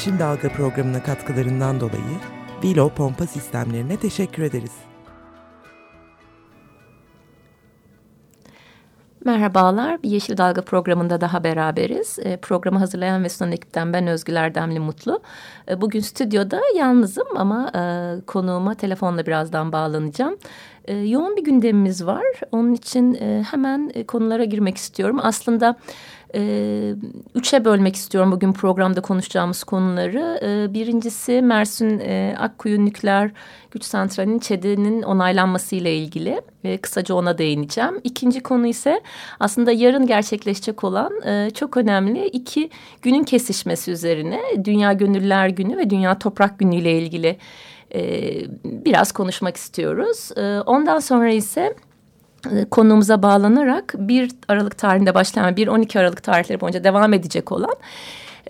Yeşil Dalga programına katkılarından dolayı Vilo Pompa Sistemlerine teşekkür ederiz. Merhabalar, bir Yeşil Dalga programında daha beraberiz. E, programı hazırlayan ve sunan ekipten ben Özgül Erdemli Mutlu. E, bugün stüdyoda yalnızım ama e, konuğuma telefonla birazdan bağlanacağım. E, yoğun bir gündemimiz var. Onun için e, hemen e, konulara girmek istiyorum. Aslında e, üçe bölmek istiyorum bugün programda konuşacağımız konuları. E, birincisi Mersin e, Akkuyu Nükleer Güç Santrali'nin ÇED'nin onaylanması ile ilgili. E, kısaca ona değineceğim. İkinci konu ise aslında yarın gerçekleşecek olan e, çok önemli iki günün kesişmesi üzerine. Dünya Gönüllüler Günü ve Dünya Toprak Günü ile ilgili e, biraz konuşmak istiyoruz. E, ondan sonra ise konuğumuza bağlanarak 1 Aralık tarihinde başlayan 1-12 Aralık tarihleri boyunca devam edecek olan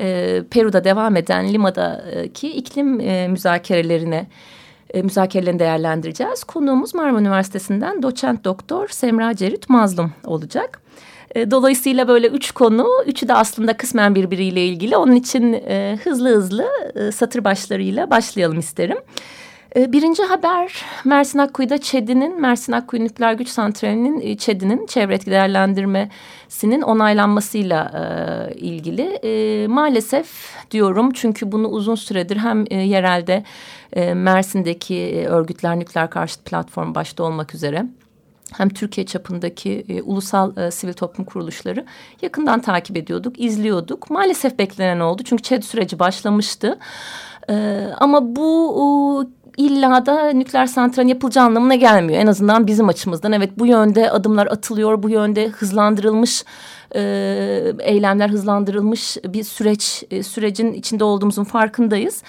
e, Peru'da devam eden Lima'daki iklim e, müzakerelerine e, müzakerelerini değerlendireceğiz. Konuğumuz Marmara Üniversitesi'nden doçent doktor Semra Cerit Mazlum olacak. E, dolayısıyla böyle üç konu, üçü de aslında kısmen birbiriyle ilgili. Onun için e, hızlı hızlı e, satır başlarıyla başlayalım isterim. Ee, birinci haber Mersin Akkuyu'da ÇED'inin, Mersin Akkuyu Nükleer Güç Santrali'nin e, ÇED'inin çevre etki değerlendirmesinin onaylanmasıyla e, ilgili. E, maalesef diyorum çünkü bunu uzun süredir hem e, yerelde e, Mersin'deki e, örgütler nükleer karşıt platform başta olmak üzere hem Türkiye çapındaki e, ulusal e, sivil toplum kuruluşları yakından takip ediyorduk, izliyorduk. Maalesef beklenen oldu çünkü ÇED süreci başlamıştı. E, ama bu illa da nükleer santralin yapılacağı anlamına gelmiyor. En azından bizim açımızdan. Evet bu yönde adımlar atılıyor, bu yönde hızlandırılmış e, eylemler, hızlandırılmış bir süreç, e, sürecin içinde olduğumuzun farkındayız.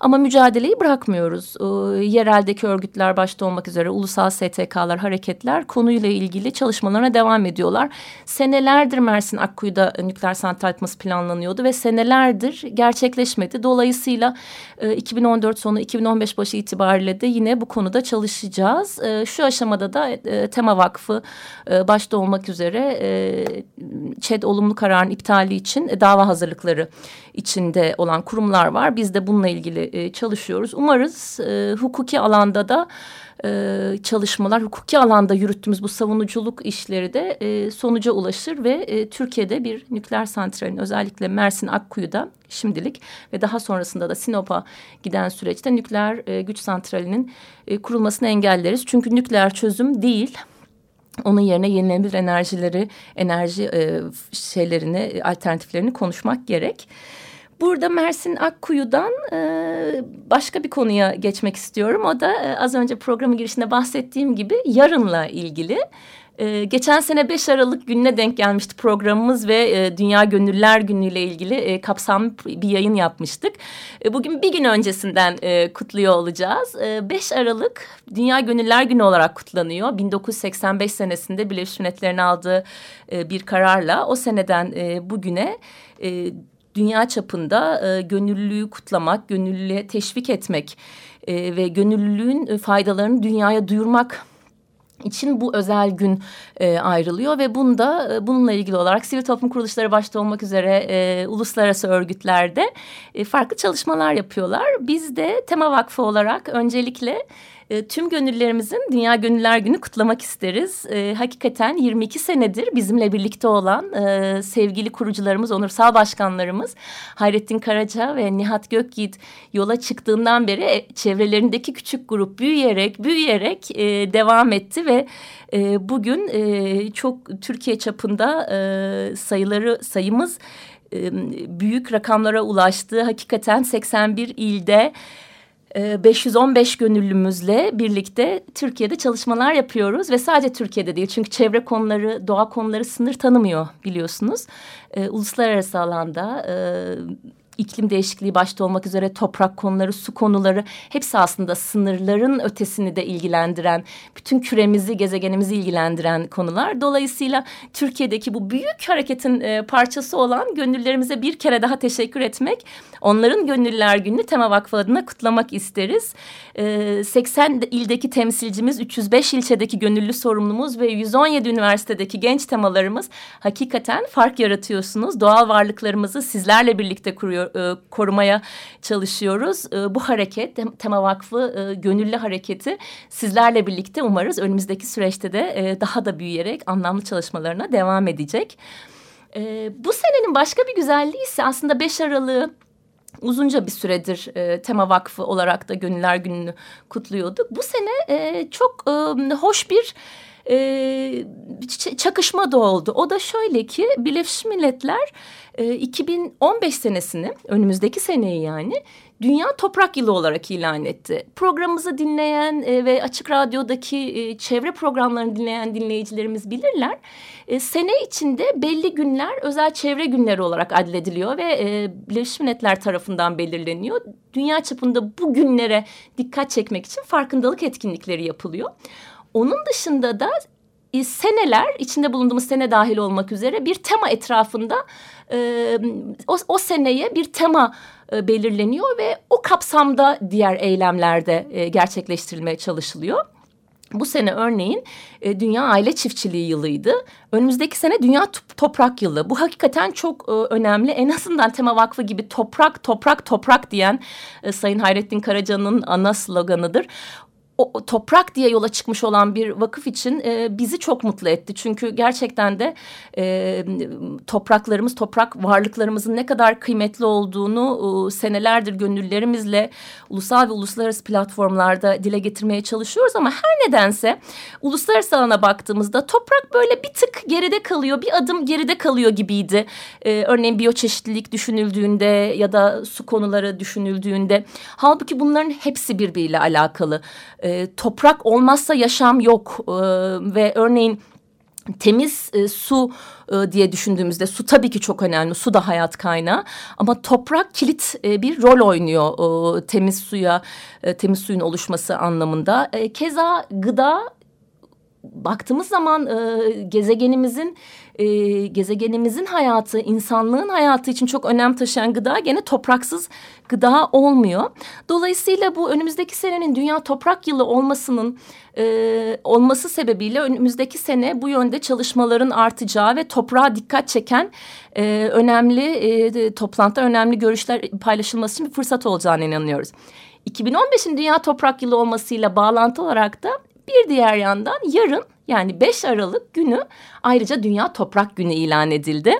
Ama mücadeleyi bırakmıyoruz. E, yereldeki örgütler başta olmak üzere ulusal STK'lar, hareketler konuyla ilgili çalışmalarına devam ediyorlar. Senelerdir Mersin Akkuyu'da nükleer santral yapması planlanıyordu ve senelerdir gerçekleşmedi. Dolayısıyla e, 2014 sonu 2015 başı itibariyle de yine bu konuda çalışacağız. E, şu aşamada da e, Tema Vakfı e, başta olmak üzere e, ÇED olumlu kararın iptali için e, dava hazırlıkları içinde olan kurumlar var. Biz de bununla ilgili e, çalışıyoruz. Umarız e, hukuki alanda da e, çalışmalar, hukuki alanda yürüttüğümüz bu savunuculuk işleri de e, sonuca ulaşır ve e, Türkiye'de bir nükleer santralin özellikle Mersin Akkuyu'da şimdilik ve daha sonrasında da Sinop'a giden süreçte nükleer e, güç santralinin e, kurulmasını engelleriz. Çünkü nükleer çözüm değil onun yerine yenilenebilir enerjileri, enerji e, şeylerini, alternatiflerini konuşmak gerek. Burada Mersin Akkuyu'dan e, başka bir konuya geçmek istiyorum. O da e, az önce programın girişinde bahsettiğim gibi yarınla ilgili. Ee, geçen sene 5 Aralık gününe denk gelmişti programımız ve e, Dünya Gönüller Günü ile ilgili e, kapsamlı bir yayın yapmıştık. E, bugün bir gün öncesinden e, kutluyor olacağız. E, 5 Aralık Dünya Gönüller Günü olarak kutlanıyor. 1985 senesinde Birleşmiş Milletler'in aldığı e, bir kararla o seneden e, bugüne... E, dünya çapında e, gönüllülüğü kutlamak, gönüllülüğe teşvik etmek e, ve gönüllülüğün faydalarını dünyaya duyurmak için bu özel gün e, ayrılıyor ve bunda e, bununla ilgili olarak sivil toplum kuruluşları başta olmak üzere e, uluslararası örgütlerde e, farklı çalışmalar yapıyorlar. Biz de Tema Vakfı olarak öncelikle e, tüm gönüllerimizin Dünya Gönüller Günü kutlamak isteriz. E, hakikaten 22 senedir bizimle birlikte olan e, sevgili kurucularımız, onursal başkanlarımız Hayrettin Karaca ve Nihat Gökyiğit yola çıktığından beri e, çevrelerindeki küçük grup büyüyerek büyüyerek e, devam etti ve e, bugün e, çok Türkiye çapında e, sayıları sayımız e, büyük rakamlara ulaştı. Hakikaten 81 ilde 515 ee, gönüllümüzle birlikte Türkiye'de çalışmalar yapıyoruz ve sadece Türkiye'de değil çünkü çevre konuları, doğa konuları sınır tanımıyor biliyorsunuz. E, uluslararası alanda e, iklim değişikliği başta olmak üzere toprak konuları, su konuları hepsi aslında sınırların ötesini de ilgilendiren, bütün küremizi, gezegenimizi ilgilendiren konular. Dolayısıyla Türkiye'deki bu büyük hareketin e, parçası olan gönüllerimize bir kere daha teşekkür etmek, onların Gönüllüler Günü Tema Vakfı adına kutlamak isteriz. E, 80 ildeki temsilcimiz, 305 ilçedeki gönüllü sorumlumuz ve 117 üniversitedeki genç temalarımız hakikaten fark yaratıyorsunuz. Doğal varlıklarımızı sizlerle birlikte kuruyor, e, korumaya çalışıyoruz. E, bu hareket, Tema Vakfı e, gönüllü hareketi sizlerle birlikte umarız önümüzdeki süreçte de daha da büyüyerek anlamlı çalışmalarına devam edecek. Bu senenin başka bir güzelliği ise aslında 5 Aralık'ı uzunca bir süredir e, Tema Vakfı olarak da Gönüller Günü'nü kutluyorduk. Bu sene e, çok e, hoş bir e, çakışma da oldu. O da şöyle ki Birleşmiş Milletler e, 2015 senesini önümüzdeki seneyi yani Dünya Toprak Yılı olarak ilan etti. Programımızı dinleyen e, ve Açık Radyo'daki e, çevre programlarını dinleyen dinleyicilerimiz bilirler. E, sene içinde belli günler özel çevre günleri olarak adlediliyor ve e, Birleşmiş Milletler tarafından belirleniyor. Dünya çapında bu günlere dikkat çekmek için farkındalık etkinlikleri yapılıyor. Onun dışında da e, seneler içinde bulunduğumuz sene dahil olmak üzere bir tema etrafında e, o, o seneye bir tema e, belirleniyor ve o kapsamda diğer eylemlerde e, gerçekleştirilmeye çalışılıyor. Bu sene örneğin e, Dünya Aile Çiftçiliği yılıydı. Önümüzdeki sene Dünya Toprak Yılı. Bu hakikaten çok önemli. En azından Tema Vakfı gibi toprak, toprak, toprak diyen Sayın Hayrettin Karaca'nın ana sloganıdır o, toprak diye yola çıkmış olan bir vakıf için e, bizi çok mutlu etti. Çünkü gerçekten de e, topraklarımız, toprak varlıklarımızın ne kadar kıymetli olduğunu e, senelerdir gönüllerimizle ulusal ve uluslararası platformlarda dile getirmeye çalışıyoruz. Ama her nedense uluslararası alana baktığımızda toprak böyle bir tık geride kalıyor, bir adım geride kalıyor gibiydi. E, örneğin biyoçeşitlilik düşünüldüğünde ya da su konuları düşünüldüğünde. Halbuki bunların hepsi birbiriyle alakalı e, toprak olmazsa yaşam yok e, ve örneğin temiz e, su e, diye düşündüğümüzde su tabii ki çok önemli. Su da hayat kaynağı ama toprak kilit e, bir rol oynuyor e, temiz suya, e, temiz suyun oluşması anlamında. E, keza gıda baktığımız zaman e, gezegenimizin e, gezegenimizin hayatı, insanlığın hayatı için çok önem taşıyan gıda gene topraksız gıda olmuyor. Dolayısıyla bu önümüzdeki senenin Dünya Toprak Yılı olmasının e, olması sebebiyle önümüzdeki sene bu yönde çalışmaların artacağı ve toprağa dikkat çeken e, önemli e, toplantılar, önemli görüşler paylaşılması için bir fırsat olacağını inanıyoruz. 2015'in Dünya Toprak Yılı olmasıyla bağlantı olarak da bir diğer yandan yarın yani 5 Aralık günü ayrıca Dünya Toprak Günü ilan edildi.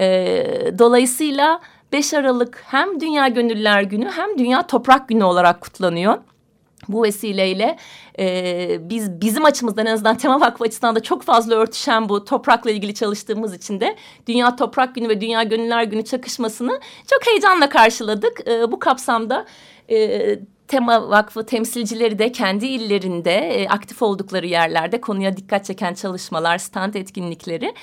E, dolayısıyla 5 Aralık hem Dünya Gönüllüler Günü hem Dünya Toprak Günü olarak kutlanıyor. Bu vesileyle e, biz bizim açımızdan en azından Tema Vakfı açısından da çok fazla örtüşen bu toprakla ilgili çalıştığımız için de Dünya Toprak Günü ve Dünya Gönüllüler Günü çakışmasını çok heyecanla karşıladık. E, bu kapsamda e, Tema Vakfı temsilcileri de kendi illerinde e, aktif oldukları yerlerde konuya dikkat çeken çalışmalar, stand etkinlikleri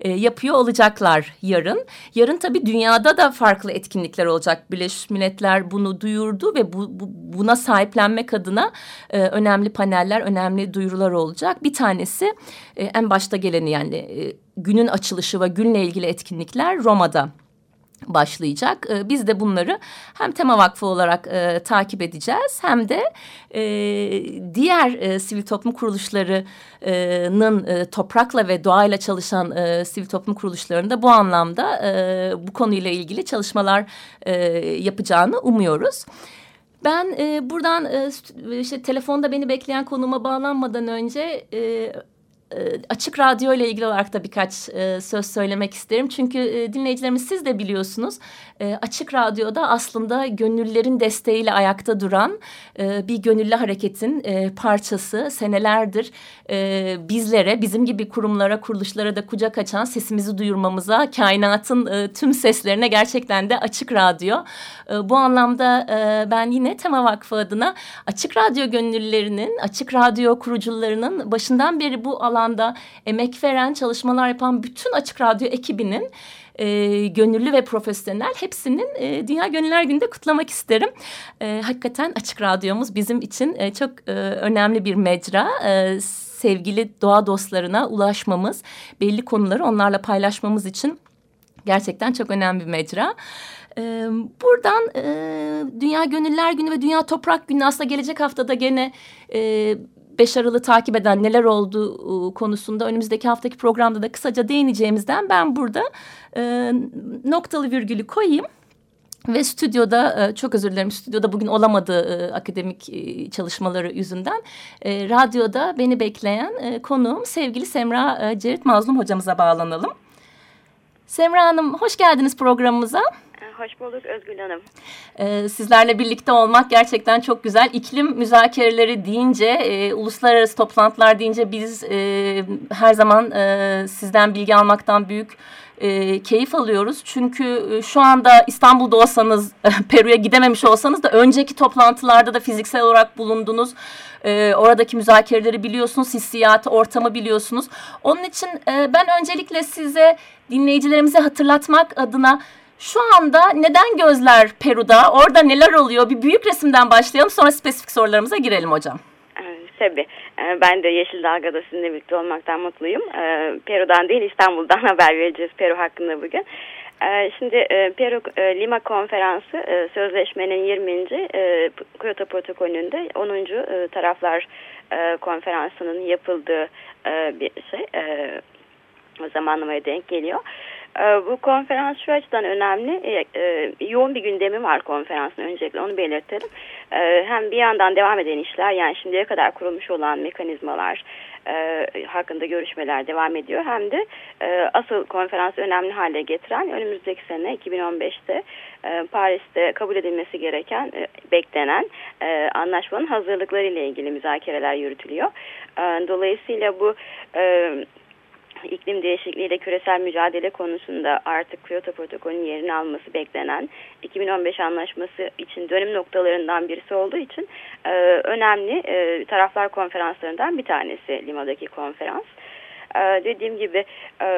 e, yapıyor olacaklar yarın. Yarın tabii dünyada da farklı etkinlikler olacak. Birleşmiş Milletler bunu duyurdu ve bu, bu, buna sahiplenmek adına e, önemli paneller, önemli duyurular olacak. Bir tanesi e, en başta geleni yani e, günün açılışı ve günle ilgili etkinlikler Roma'da başlayacak. E, biz de bunları hem Tema Vakfı olarak e, takip edeceğiz hem de e, diğer e, sivil toplum kuruluşlarının e, toprakla ve doğayla çalışan e, sivil toplum kuruluşlarında bu anlamda e, bu konuyla ilgili çalışmalar e, yapacağını umuyoruz. Ben e, buradan e, işte telefonda beni bekleyen konuma bağlanmadan önce... E, açık radyo ile ilgili olarak da birkaç e, söz söylemek isterim. Çünkü e, dinleyicilerimiz siz de biliyorsunuz e, Açık Radyo'da aslında gönüllülerin desteğiyle ayakta duran e, bir gönüllü hareketin e, parçası. Senelerdir e, bizlere, bizim gibi kurumlara, kuruluşlara da kucak açan sesimizi duyurmamıza, kainatın e, tüm seslerine gerçekten de Açık Radyo. E, bu anlamda e, ben yine Tema Vakfı adına Açık Radyo gönüllülerinin, Açık Radyo kurucularının başından beri bu alan alanda emek veren, çalışmalar yapan bütün Açık Radyo ekibinin e, gönüllü ve profesyonel hepsinin e, Dünya Gönüller Günü'nde kutlamak isterim. E, hakikaten Açık Radyomuz bizim için e, çok e, önemli bir mecra. E, sevgili doğa dostlarına ulaşmamız, belli konuları onlarla paylaşmamız için gerçekten çok önemli bir mecra. Buradan Dünya Gönüller Günü ve Dünya Toprak Günü aslında gelecek haftada gene beş Aralık'ı takip eden neler olduğu konusunda önümüzdeki haftaki programda da kısaca değineceğimizden ben burada noktalı virgülü koyayım. Ve stüdyoda çok özür dilerim stüdyoda bugün olamadı akademik çalışmaları yüzünden. radyoda beni bekleyen konuğum sevgili Semra Cerit Mazlum hocamıza bağlanalım. Semra Hanım hoş geldiniz programımıza. Hoş bulduk Özgül Hanım. Ee, sizlerle birlikte olmak gerçekten çok güzel. İklim müzakereleri deyince, e, uluslararası toplantılar deyince biz e, her zaman e, sizden bilgi almaktan büyük e, keyif alıyoruz. Çünkü e, şu anda İstanbul'da olsanız, Peru'ya gidememiş olsanız da önceki toplantılarda da fiziksel olarak bulundunuz. E, oradaki müzakereleri biliyorsunuz, hissiyatı, ortamı biliyorsunuz. Onun için e, ben öncelikle size dinleyicilerimize hatırlatmak adına şu anda neden gözler Peru'da? Orada neler oluyor? Bir büyük resimden başlayalım sonra spesifik sorularımıza girelim hocam. Tabii. Ee, ben de Yeşil Dalga'da sizinle birlikte olmaktan mutluyum. Ee, Peru'dan değil İstanbul'dan haber vereceğiz Peru hakkında bugün. Ee, şimdi e, Peru e, Lima Konferansı e, sözleşmenin 20. Kyoto Protokolü'nde 10. taraflar konferansının yapıldığı bir şey zamanlamaya denk geliyor. Ee, bu konferans şu açıdan önemli. E, e, yoğun bir gündemi var konferansın öncelikle onu belirtelim. E, hem bir yandan devam eden işler yani şimdiye kadar kurulmuş olan mekanizmalar e, hakkında görüşmeler devam ediyor. Hem de e, asıl konferans önemli hale getiren önümüzdeki sene 2015'te e, Paris'te kabul edilmesi gereken beklenen anlaşmanın hazırlıkları ile ilgili müzakereler yürütülüyor. Dolayısıyla bu iklim değişikliği ile küresel mücadele konusunda artık Kyoto protokolünün yerini alması beklenen 2015 anlaşması için dönüm noktalarından birisi olduğu için e, önemli e, taraflar konferanslarından bir tanesi Lima'daki konferans. E, dediğim gibi e,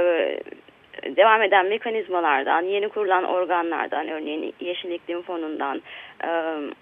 devam eden mekanizmalardan, yeni kurulan organlardan, örneğin Yeşil İklim Fonu'ndan,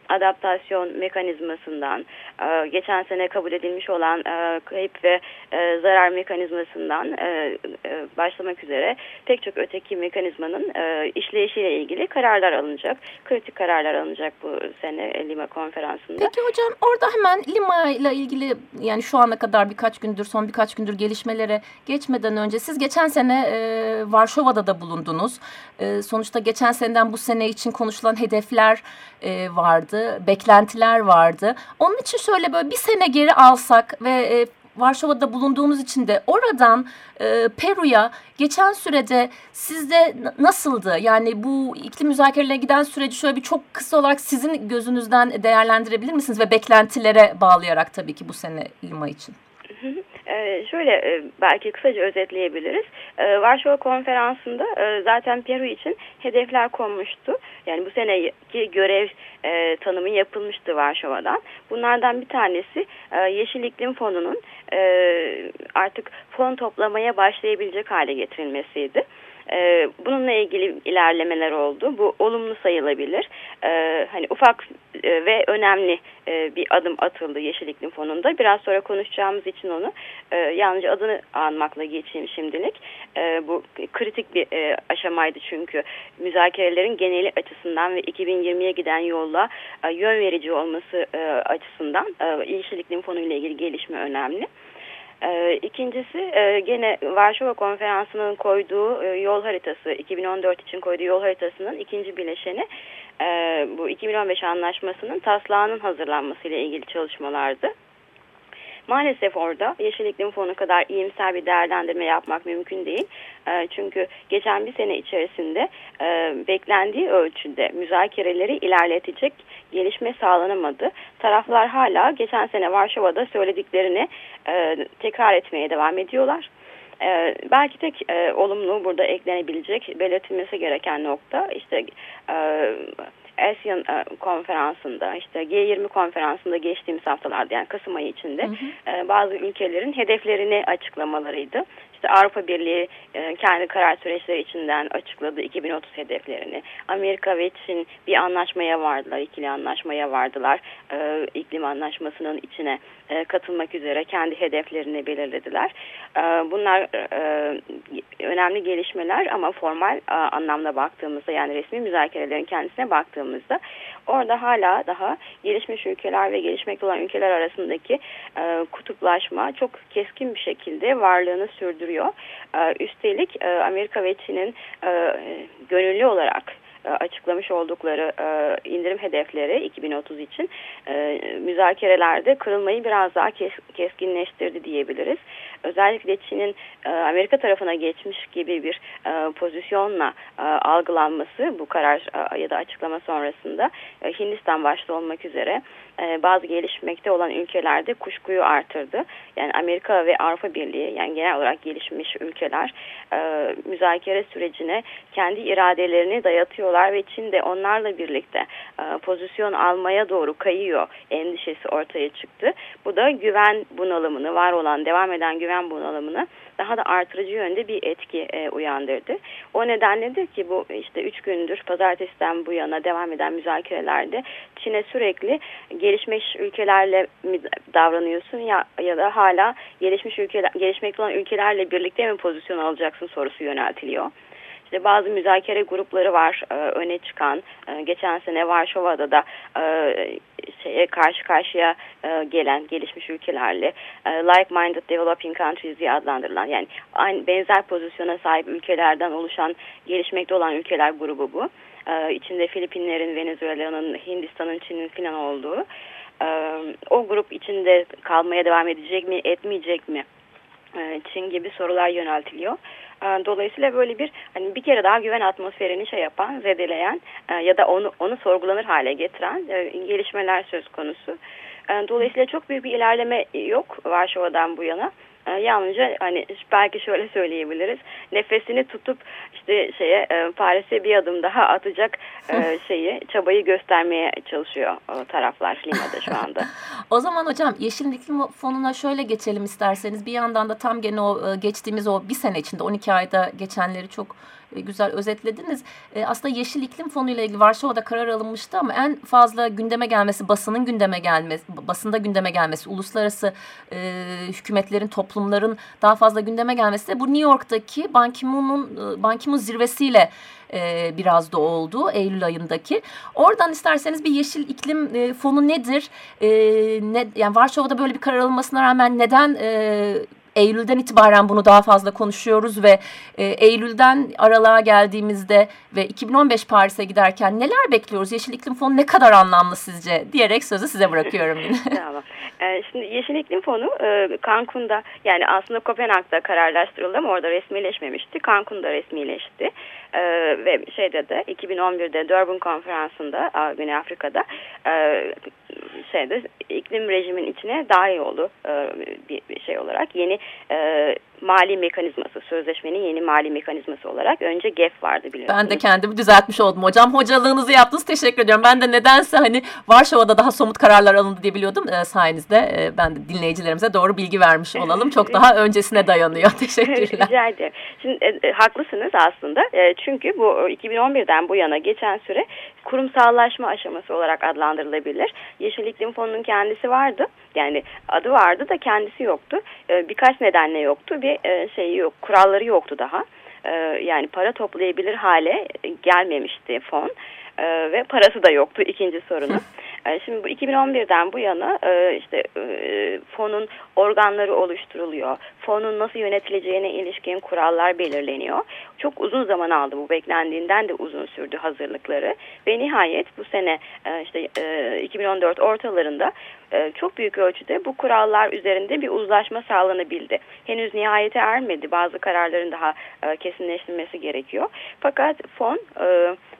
adaptasyon mekanizmasından, e, geçen sene kabul edilmiş olan e, kayıp ve e, zarar mekanizmasından e, e, başlamak üzere pek çok öteki mekanizmanın e, işleyişiyle ilgili kararlar alınacak. Kritik kararlar alınacak bu sene Lima konferansında. Peki hocam orada hemen Lima ile ilgili yani şu ana kadar birkaç gündür, son birkaç gündür gelişmelere geçmeden önce siz geçen sene e, Varşova'da da bulundunuz. E, sonuçta geçen seneden bu sene için konuşulan hedefler e, vardı, beklentiler vardı. Onun için şöyle böyle bir sene geri alsak ve e, Varşova'da bulunduğunuz için de oradan e, Peru'ya geçen sürede sizde nasıldı? Yani bu iklim müzakerelerine giden süreci şöyle bir çok kısa olarak sizin gözünüzden değerlendirebilir misiniz? Ve beklentilere bağlayarak tabii ki bu sene Lima için. Ee, şöyle e, belki kısaca özetleyebiliriz. Ee, Varşova Konferansı'nda e, zaten Peru için hedefler konmuştu. Yani bu seneki görev e, tanımı yapılmıştı Varşova'dan. Bunlardan bir tanesi e, Yeşil İklim Fonu'nun e, artık fon toplamaya başlayabilecek hale getirilmesiydi. E, bununla ilgili ilerlemeler oldu. Bu olumlu sayılabilir. E, hani ufak e, ve önemli e, bir adım atıldı Yeşil İklim Fonu'nda. Biraz sonra konuşacağımız için onu e, yalnızca adını anmakla geçeyim şimdilik. E, bu kritik bir e, aşamaydı çünkü müzakerelerin geneli açısından ve 2020'ye giden yolla e, yön verici olması e, açısından e, Yeşil İklim Fonu ile ilgili gelişme önemli. E, ikincisi e, gene Varşova Konferansı'nın koyduğu e, yol haritası, 2014 için koyduğu yol haritasının ikinci bileşeni e, bu 2015 anlaşmasının taslağının hazırlanması ile ilgili çalışmalardı. Maalesef orada Yeşil İklim Fonu kadar iyimser bir değerlendirme yapmak mümkün değil. E, çünkü geçen bir sene içerisinde e, beklendiği ölçüde müzakereleri ilerletecek gelişme sağlanamadı. Taraflar hala geçen sene Varşova'da söylediklerini e, tekrar etmeye devam ediyorlar. Ee, belki tek e, olumlu burada eklenebilecek belirtilmesi gereken nokta işte e, ASEAN e, konferansında işte G20 konferansında geçtiğimiz haftalarda yani Kasım ayı içinde hı hı. E, bazı ülkelerin hedeflerini açıklamalarıydı. İşte Avrupa Birliği e, kendi karar süreçleri içinden açıkladı 2030 hedeflerini. Amerika ve Çin bir anlaşmaya vardılar, ikili anlaşmaya vardılar. E, iklim anlaşmasının içine e, katılmak üzere kendi hedeflerini belirlediler. E, bunlar e, önemli gelişmeler ama formal anlamda baktığımızda yani resmi müzakerelerin kendisine baktığımızda orada hala daha gelişmiş ülkeler ve gelişmekte olan ülkeler arasındaki kutuplaşma çok keskin bir şekilde varlığını sürdürüyor. Üstelik Amerika ve Çin'in gönüllü olarak açıklamış oldukları e, indirim hedefleri 2030 için e, müzakerelerde kırılmayı biraz daha keskinleştirdi diyebiliriz. Özellikle Çin'in Amerika tarafına geçmiş gibi bir pozisyonla algılanması bu karar ya da açıklama sonrasında Hindistan başta olmak üzere bazı gelişmekte olan ülkelerde kuşkuyu artırdı. Yani Amerika ve Avrupa Birliği yani genel olarak gelişmiş ülkeler müzakere sürecine kendi iradelerini dayatıyorlar ve Çin de onlarla birlikte e, pozisyon almaya doğru kayıyor endişesi ortaya çıktı. Bu da güven bunalımını, var olan devam eden güven bunalımını daha da artırıcı yönde bir etki e, uyandırdı. O nedenledir ki bu işte üç gündür pazartesiden bu yana devam eden müzakerelerde Çin'e sürekli gelişmiş ülkelerle mi davranıyorsun ya ya da hala gelişmiş ülkeler gelişmekte olan ülkelerle birlikte mi pozisyon alacaksın sorusu yöneltiliyor. İşte bazı müzakere grupları var e, öne çıkan. E, geçen sene Varşova'da da e, şeye karşı karşıya e, gelen gelişmiş ülkelerle e, like-minded developing countries diye adlandırılan yani aynı benzer pozisyona sahip ülkelerden oluşan gelişmekte olan ülkeler grubu bu. E, içinde Filipinlerin, Venezuela'nın, Hindistan'ın, Çin'in filan olduğu. E, o grup içinde kalmaya devam edecek mi, etmeyecek mi? E, Çin gibi sorular yöneltiliyor. Dolayısıyla böyle bir hani bir kere daha güven atmosferini şey yapan, zedeleyen e, ya da onu onu sorgulanır hale getiren e, gelişmeler söz konusu. E, dolayısıyla çok büyük bir ilerleme yok Varşova'dan bu yana. E, yalnızca hani belki şöyle söyleyebiliriz. Nefesini tutup işte şeye e, Paris'e bir adım daha atacak e, şeyi çabayı göstermeye çalışıyor o taraflar Lima'da şu anda. o zaman hocam Yeşil İklim Fonu'na şöyle geçelim isterseniz. Bir yandan da tam gene o geçtiğimiz o bir sene içinde 12 ayda geçenleri çok e, güzel özetlediniz. E, aslında Yeşil İklim Fonu ile ilgili Varşova'da karar alınmıştı ama en fazla gündeme gelmesi, basının gündeme gelmesi, basında gündeme gelmesi, uluslararası e, hükümetlerin, toplumların daha fazla gündeme gelmesi de bu New York'taki Ban Ki-moon'un e, Ban Ki-moon zirvesiyle e, biraz da oldu Eylül ayındaki. Oradan isterseniz bir yeşil iklim e, fonu nedir? E, ne, yani Varşova'da böyle bir karar alınmasına rağmen neden e, Eylül'den itibaren bunu daha fazla konuşuyoruz ve e, Eylül'den aralığa geldiğimizde ve 2015 Paris'e giderken neler bekliyoruz? Yeşil İklim Fonu ne kadar anlamlı sizce? Diyerek sözü size bırakıyorum yine. Ee, şimdi Yeşil İklim Fonu e, Cancun'da yani aslında Kopenhag'da kararlaştırıldı ama orada resmileşmemişti. Cancun'da resmileşti. Ee, ve şeyde de 2011'de Durban konferansında Güney Afrika'da e, şeyde iklim rejimin içine dahil oldu e, bir şey olarak. Yeni Uh, mali mekanizması, sözleşmenin yeni mali mekanizması olarak önce GEF vardı biliyorsunuz. Ben de kendimi düzeltmiş oldum hocam. Hocalığınızı yaptınız. Teşekkür ediyorum. Ben de nedense hani Varşova'da daha somut kararlar alındı diye biliyordum. E, sayenizde e, ben de dinleyicilerimize doğru bilgi vermiş olalım. Çok daha öncesine dayanıyor. Teşekkürler. Rica ederim. Şimdi e, haklısınız aslında. E, çünkü bu 2011'den bu yana geçen süre kurumsallaşma aşaması olarak adlandırılabilir. Yeşil İklim Fonu'nun kendisi vardı. Yani adı vardı da kendisi yoktu. E, birkaç nedenle yoktu. Bir e, şeyi yok, kuralları yoktu daha. E, yani para toplayabilir hale gelmemişti fon. Ee, ve parası da yoktu ikinci sorunu. Ee, şimdi bu 2011'den bu yana e, işte e, fonun organları oluşturuluyor. Fonun nasıl yönetileceğine ilişkin kurallar belirleniyor. Çok uzun zaman aldı bu beklendiğinden de uzun sürdü hazırlıkları ve nihayet bu sene e, işte 2014 ortalarında çok büyük ölçüde bu kurallar üzerinde bir uzlaşma sağlanabildi. Henüz nihayete ermedi. Bazı kararların daha kesinleştirilmesi gerekiyor. Fakat fon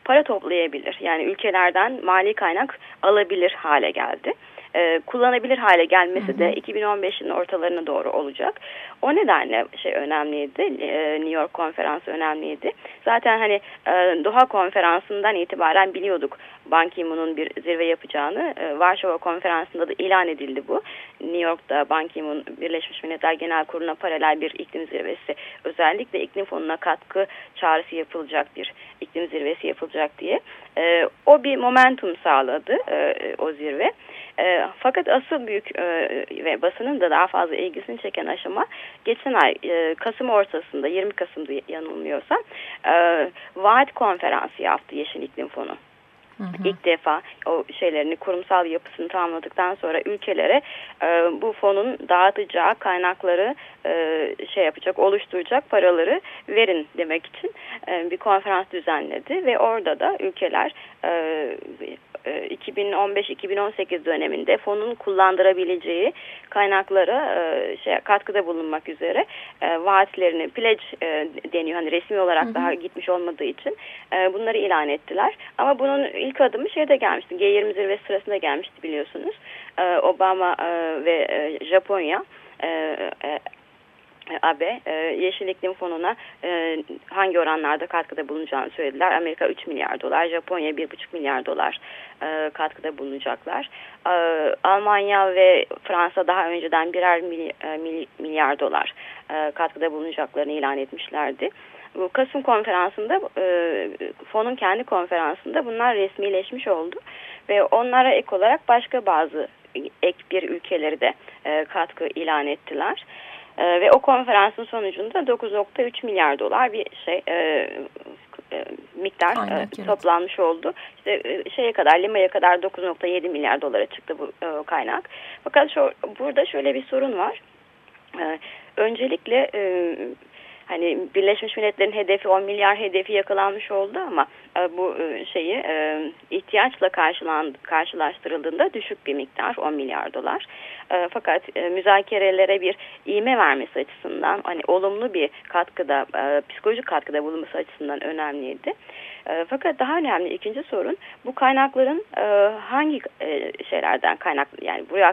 para toplayabilir. Yani ülkelerden mali kaynak alabilir hale geldi. E, kullanabilir hale gelmesi de 2015'in ortalarına doğru olacak. O nedenle şey önemliydi. E, New York konferansı önemliydi. Zaten hani e, Doha konferansından itibaren biliyorduk Ban Ki-moon'un bir zirve yapacağını. E, Varşova konferansında da ilan edildi bu. New York'ta Ban Ki-moon Birleşmiş Milletler Genel Kurulu'na paralel bir iklim zirvesi özellikle iklim fonuna katkı çağrısı yapılacak bir iklim zirvesi yapılacak diye. E, o bir momentum sağladı e, o zirve. E, fakat asıl büyük e, ve basının da daha fazla ilgisini çeken aşama geçen ay e, Kasım ortasında 20 Kasım'da yanılmıyorsam e, vaat konferansı yaptı Yeşil İklim Fonu. Hı hı. İlk defa o şeylerini kurumsal yapısını tamamladıktan sonra ülkelere e, bu fonun dağıtacağı kaynakları e, şey yapacak, oluşturacak paraları verin demek için e, bir konferans düzenledi ve orada da ülkeler e, 2015-2018 e, döneminde fonun kullandırabileceği kaynaklara e, şey, katkıda bulunmak üzere e, vaatlerini pledge deniyor. Hani resmi olarak hı hı. daha gitmiş olmadığı için bunları ilan ettiler. Ama bunun ilk adımı şeyde gelmişti. G20 zirvesi sırasında gelmişti biliyorsunuz. Obama ve Japonya AB e, Yeşil İklim Fonu'na e, hangi oranlarda katkıda bulunacağını söylediler. Amerika 3 milyar dolar, Japonya 1,5 milyar dolar e, katkıda bulunacaklar. Almanya ve Fransa daha önceden birer milyar dolar katkıda bulunacaklarını ilan etmişlerdi. Bu Kasım konferansında fonun kendi konferansında bunlar resmileşmiş oldu ve onlara ek olarak başka bazı ek bir ülkeleri de katkı ilan ettiler. E, ve o konferansın sonucunda 9.3 milyar dolar bir şey e, e, miktar Aynen, e, toplanmış oldu. İşte e, şeye kadar Lima'ya kadar 9.7 milyar dolara çıktı bu e, kaynak. Fakat şu, burada şöyle bir sorun var. E, öncelikle e, hani Birleşmiş Milletler'in hedefi 10 milyar hedefi yakalanmış oldu ama e, bu e, şeyi e, ihtiyaçla karşılaştırıldığında düşük bir miktar 10 milyar dolar. Fakat müzakerelere bir iğme vermesi açısından hani olumlu bir katkıda psikolojik katkıda bulunması açısından önemliydi. E, fakat daha önemli ikinci sorun bu kaynakların e, hangi e, şeylerden kaynak yani buraya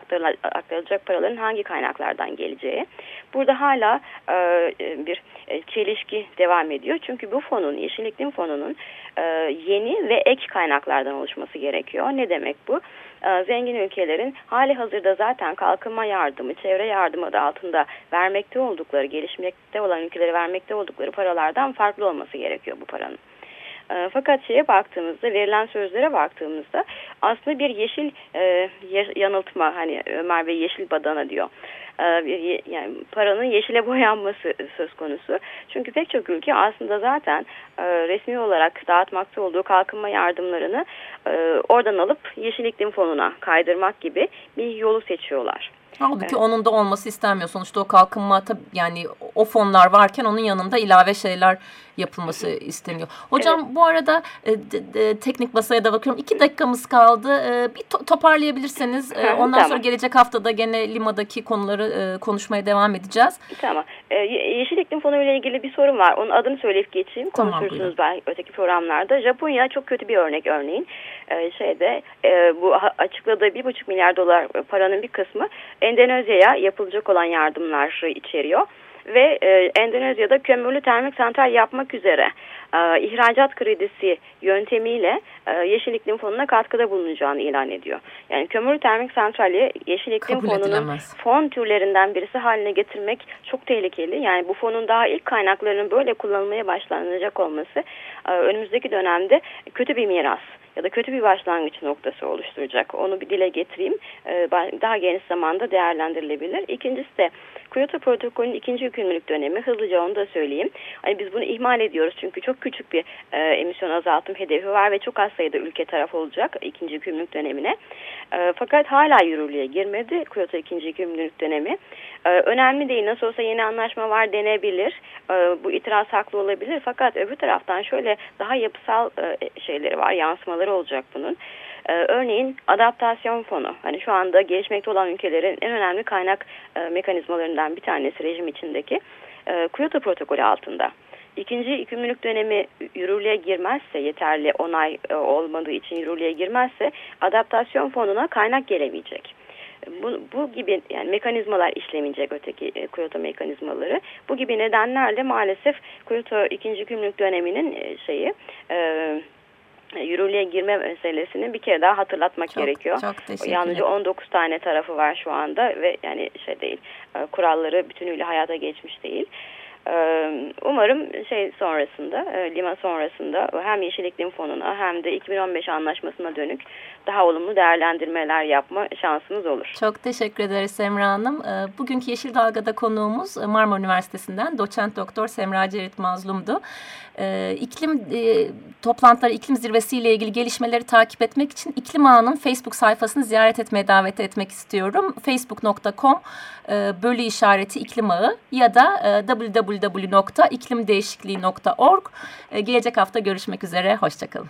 aktarılacak paraların hangi kaynaklardan geleceği. Burada hala e, bir e, çelişki devam ediyor. Çünkü bu fonun, Yeşil İklim Fonu'nun e, yeni ve ek kaynaklardan oluşması gerekiyor. Ne demek bu? E, zengin ülkelerin hali hazırda zaten kalkınma yardımı, çevre yardımı adı altında vermekte oldukları, gelişmekte olan ülkelere vermekte oldukları paralardan farklı olması gerekiyor bu paranın. E, fakat şeye baktığımızda, verilen sözlere baktığımızda aslında bir yeşil e, yanıltma, hani Ömer Bey yeşil badana diyor. E, yani paranın yeşile boyanması söz konusu. Çünkü pek çok ülke aslında zaten e, resmi olarak dağıtmakta olduğu kalkınma yardımlarını e, oradan alıp Yeşil İklim Fonu'na kaydırmak gibi bir yolu seçiyorlar. Halbuki evet. onun da olması istenmiyor. Sonuçta o kalkınma tabii yani o fonlar varken onun yanında ilave şeyler yapılması isteniyor. Hocam evet. bu arada e, de, de, teknik masaya da bakıyorum. İki dakikamız kaldı. E, bir to toparlayabilirseniz e, ondan tamam. sonra gelecek haftada gene Lima'daki konuları e, konuşmaya devam edeceğiz. Tamam. E, Yeşil İklim Fonu ile ilgili bir sorun var. Onun adını söyleyip geçeyim. Konuşursunuz tamam, belki öteki programlarda. Japonya çok kötü bir örnek örneğin. E, şeyde e, bu açıkladığı bir buçuk milyar dolar paranın bir kısmı Endonezya'ya yapılacak olan yardımlar içeriyor ve e, Endonezya'da kömürlü termik santral yapmak üzere e, ihracat kredisi yöntemiyle e, Yeşil İklim Fonu'na katkıda bulunacağını ilan ediyor. Yani kömürlü termik santrali Yeşil İklim Kabul Fonu'nun edilemez. fon türlerinden birisi haline getirmek çok tehlikeli. Yani bu fonun daha ilk kaynaklarının böyle kullanılmaya başlanacak olması e, önümüzdeki dönemde kötü bir miras ya da kötü bir başlangıç noktası oluşturacak. Onu bir dile getireyim. Ee, daha geniş zamanda değerlendirilebilir. İkincisi de Kyoto protokolünün ikinci yükümlülük dönemi. Hızlıca onu da söyleyeyim. Hani biz bunu ihmal ediyoruz çünkü çok küçük bir e, emisyon azaltım hedefi var ve çok az sayıda ülke taraf olacak ikinci yükümlülük dönemine. E, fakat hala yürürlüğe girmedi Kyoto ikinci yükümlülük dönemi. E, önemli değil. Nasıl olsa yeni anlaşma var denebilir. E, bu itiraz haklı olabilir. Fakat öbür taraftan şöyle daha yapısal e, şeyleri var, yansımaları olacak bunun. Ee, örneğin adaptasyon fonu, hani şu anda gelişmekte olan ülkelerin en önemli kaynak e, mekanizmalarından bir tanesi rejim içindeki e, Kyoto protokolü altında. İkinci yükümlülük dönemi yürürlüğe girmezse, yeterli onay olmadığı için yürürlüğe girmezse adaptasyon fonuna kaynak gelemeyecek. Bu, bu gibi yani mekanizmalar işlemeyecek öteki e, Kyoto mekanizmaları. Bu gibi nedenlerle maalesef Kyoto ikinci gümrük döneminin e, şeyi e, yürürlüğe girme meselesini bir kere daha hatırlatmak çok, gerekiyor. Çok Yalnızca 19 tane tarafı var şu anda ve yani şey değil e, kuralları bütünüyle hayata geçmiş değil. Umarım şey sonrasında, Lima sonrasında hem Yeşil İklim Fonu'na hem de 2015 anlaşmasına dönük daha olumlu değerlendirmeler yapma şansımız olur. Çok teşekkür ederiz Semra Hanım. Bugünkü Yeşil Dalga'da konuğumuz Marmara Üniversitesi'nden doçent doktor Semra Cerit Mazlum'du. İklim toplantıları, iklim zirvesiyle ilgili gelişmeleri takip etmek için İklim Ağı'nın Facebook sayfasını ziyaret etmeye davet etmek istiyorum. facebook.com bölü işareti iklim ağı ya da www.iklimdeşikliği.org. Gelecek hafta görüşmek üzere. Hoşçakalın.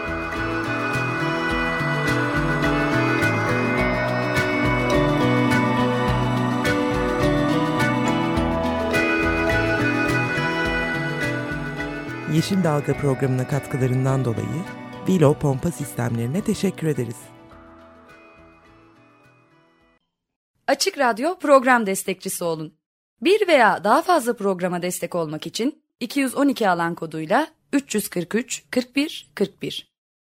Yeşil Dalga programına katkılarından dolayı Vilo Pompa Sistemlerine teşekkür ederiz. Açık Radyo program destekçisi olun. Bir veya daha fazla programa destek olmak için 212 alan koduyla 343 41 41